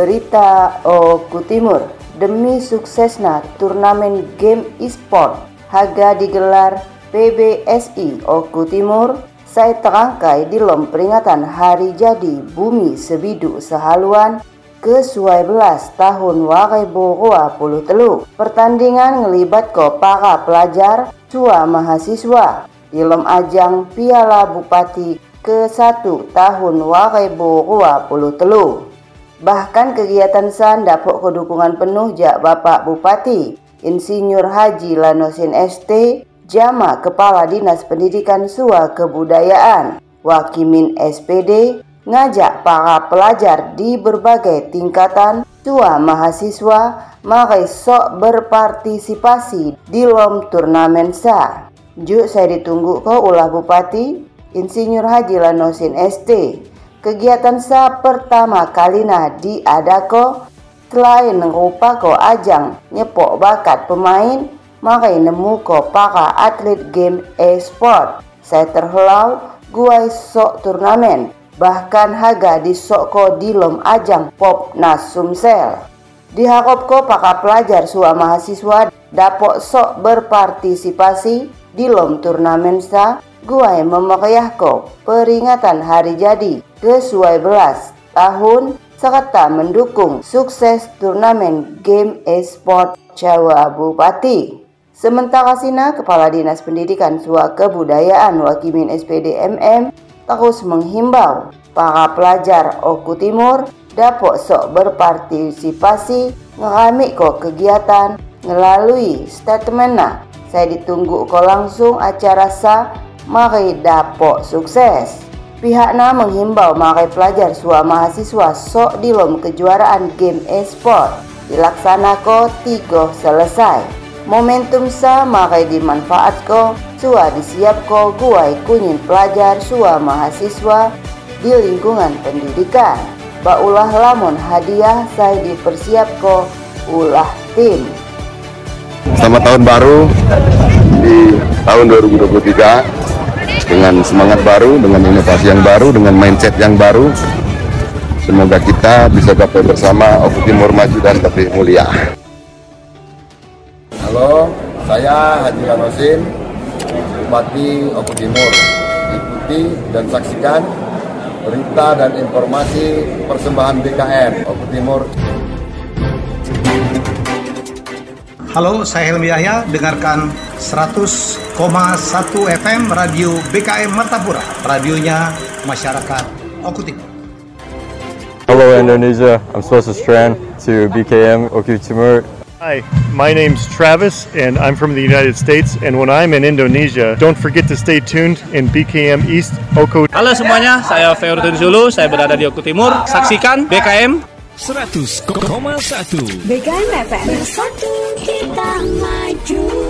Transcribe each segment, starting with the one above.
Berita Oku Timur Demi suksesna turnamen game e-sport Haga digelar PBSI Oku Timur saya terangkai di lom peringatan Hari Jadi Bumi Sebidu Sehaluan ke-12 tahun 2020 telu. Pertandingan ngelibat ko para pelajar tua mahasiswa di lom ajang Piala Bupati ke-1 tahun 2020 telu. Bahkan kegiatan SAN dapat kedukungan penuh jak Bapak Bupati, Insinyur Haji Lanosin ST, Jama Kepala Dinas Pendidikan Sua Kebudayaan, Wakimin SPD, ngajak para pelajar di berbagai tingkatan tua mahasiswa mari sok berpartisipasi di lom turnamen SA. Juk saya ditunggu ke ulah Bupati, Insinyur Haji Lanosin ST, Kegiatan sa pertama kalina diadako selain ngerupa ko ajang nyepok bakat pemain makai nemu ko para atlet game e-sport. Saya terhelau guai sok turnamen bahkan haga di sok ko dilom ajang pop nas sumsel. Diharap ko para pelajar sua mahasiswa dapat sok berpartisipasi di lom turnamen sa guai memeriahko peringatan hari jadi ke-12 tahun serta mendukung sukses turnamen game e-sport Jawa Bupati. Sementara Sina, Kepala Dinas Pendidikan Sua Kebudayaan Wakimin SPD MM terus menghimbau para pelajar Oku Timur dapat sok berpartisipasi ngeramik kok kegiatan melalui statementnya. Saya ditunggu kok langsung acara sa mari dapok sukses. Pihaknya menghimbau mari pelajar sua mahasiswa sok di lom kejuaraan game e-sport dilaksanakan tiga selesai. Momentum sa mari dimanfaatkan sua disiapko guai kunyin pelajar sua mahasiswa di lingkungan pendidikan. Baulah lamun hadiah saya dipersiapko ulah tim. Selamat tahun baru di tahun 2023 dengan semangat baru, dengan inovasi yang baru, dengan mindset yang baru. Semoga kita bisa gapai bersama Oku Timur maju dan lebih mulia. Halo, saya Haji Lanosin, Bupati Oku Timur. Ikuti dan saksikan berita dan informasi persembahan BKM Oku Timur. Halo, saya Helmi Yahya. Dengarkan 100,1 FM Radio BKM Martapura. Radionya masyarakat Oku Timur. Hello Indonesia, I'm Sosa Strand to BKM Oku Timur. Hi, my name's Travis and I'm from the United States and when I'm in Indonesia, don't forget to stay tuned in BKM East Oko. Halo semuanya, saya Feurudin Zulu, saya berada di Oku Timur. Saksikan BKM 100,1 BKM FM Bersatu kita maju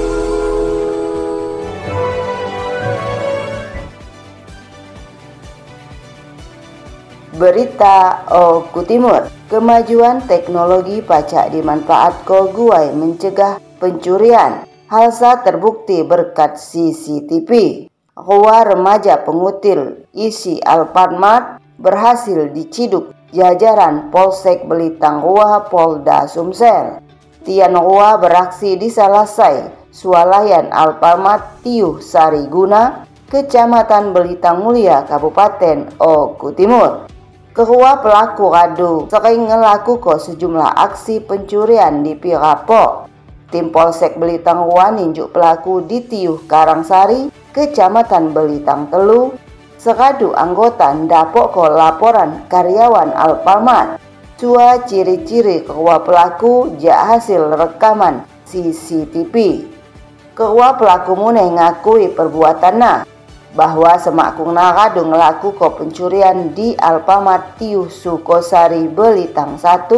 Berita Oku Timur Kemajuan teknologi pacak dimanfaat ko guai mencegah pencurian Halsa terbukti berkat CCTV Rua remaja pengutil isi Alfamart berhasil diciduk jajaran Polsek Belitang Rua Polda Sumsel. Tian Rua beraksi di Salasai, Sualayan Alpamat Tiuh Sariguna, Kecamatan Belitang Mulia, Kabupaten Oku Timur. Kedua pelaku radu sering kok sejumlah aksi pencurian di Pirapo. Tim Polsek Belitang Rua ninjuk pelaku di Tiuh Karangsari, Kecamatan Belitang Telu, Sekadu anggota ndapok ko laporan karyawan Alpamat. Cua ciri-ciri kedua pelaku jak hasil rekaman CCTV. Kedua pelaku muneh ngakui perbuatannya bahwa semakung naradu ngelaku ko pencurian di Alpamat Tiuh Sukosari Belitang 1,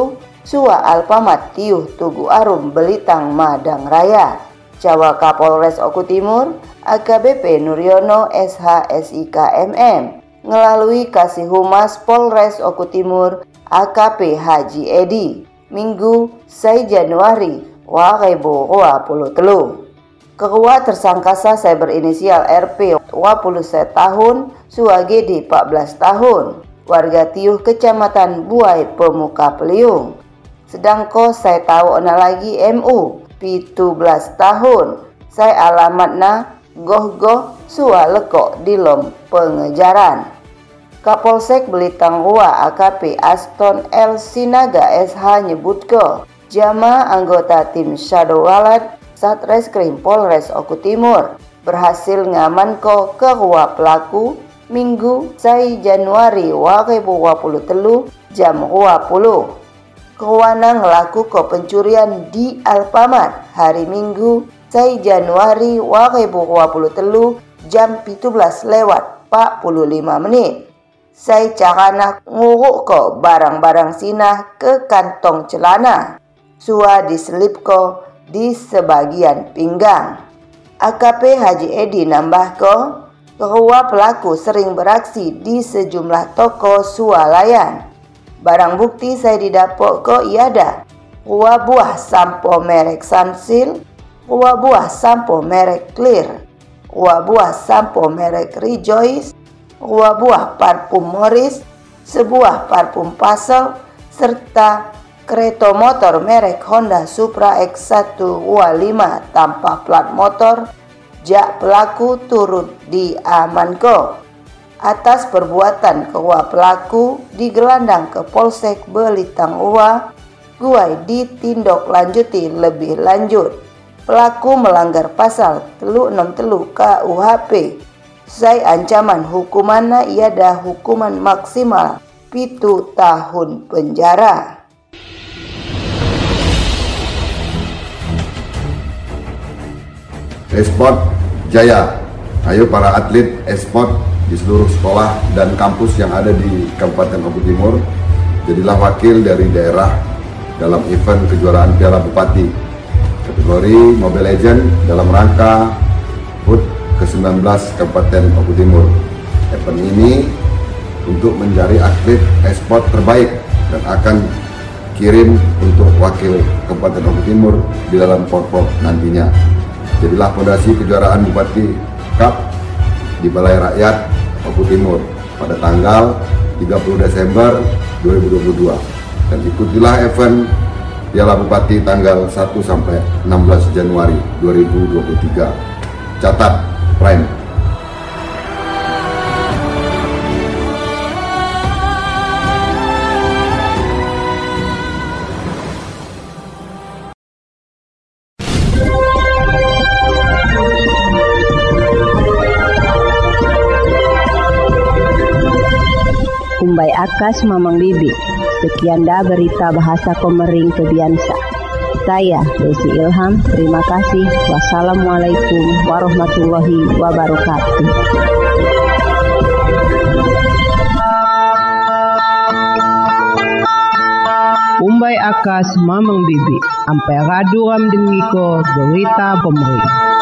Sua Alpamat Tiuh Tugu Arum Belitang Madang Raya. Jawa Kapolres Oku Timur, AKBP Nuryono SHSIKMM, melalui Kasih Humas Polres Oku Timur AKP Haji Edi, Minggu 6 Januari 2023. Kedua tersangka saya berinisial RP 21 tahun, Suagedi 14 tahun, warga Tiuh Kecamatan Buai Pemuka Peliung. Sedangko saya tahu ona lagi MU 17 tahun. Saya alamatna goh-goh sua lekok di lom pengejaran. Kapolsek Belitang Rua AKP Aston L. Sinaga SH nyebut ke jama anggota tim Shadow Wallet Satreskrim Polres Oku Timur berhasil ngaman ko ke rua pelaku Minggu 6 Januari 2023 jam 20 kewenang laku ke pencurian di Alfamart hari Minggu 6 Januari 2023 jam 17 lewat 45 menit. Saya carana nguruk ko barang-barang sinah ke kantong celana. Sua diselip ko di sebagian pinggang. AKP Haji Edi nambah ko, bahwa pelaku sering beraksi di sejumlah toko sualayan. Barang bukti saya didapok kok iya dah. Buah sampo merek Sunsil, buah buah sampo merek Clear, buah buah sampo merek Rejoice, buah buah parfum Morris, sebuah parfum Pasel, serta kereta motor merek Honda Supra X1 UA5 tanpa plat motor, jak pelaku turut diamankan atas perbuatan kedua pelaku digelandang ke Polsek Belitang Uwa Guai ditindak lanjuti lebih lanjut. Pelaku melanggar pasal telu 6 telu KUHP. Saya ancaman hukumannya dah hukuman maksimal pitu tahun penjara. Esport Jaya, ayo para atlet esport di seluruh sekolah dan kampus yang ada di Kabupaten Oku Timur. Jadilah wakil dari daerah dalam event kejuaraan Piala Bupati kategori Mobile Legend dalam rangka HUT ke-19 Kabupaten Oku Timur. Event ini untuk mencari atlet esport terbaik dan akan kirim untuk wakil Kabupaten Oku Timur di dalam Porprov nantinya. Jadilah fondasi kejuaraan Bupati Cup di Balai Rakyat Oku Timur pada tanggal 30 Desember 2022 dan ikutilah event Piala Bupati tanggal 1 sampai 16 Januari 2023. Catat Prime Kumbai Akas Mamang Bibi. Sekian dah berita bahasa Komering Kebiansa. Saya Desi Ilham, terima kasih. Wassalamualaikum warahmatullahi wabarakatuh. Umbai akas mamang bibi, ampai raduram dengiko berita pemerintah.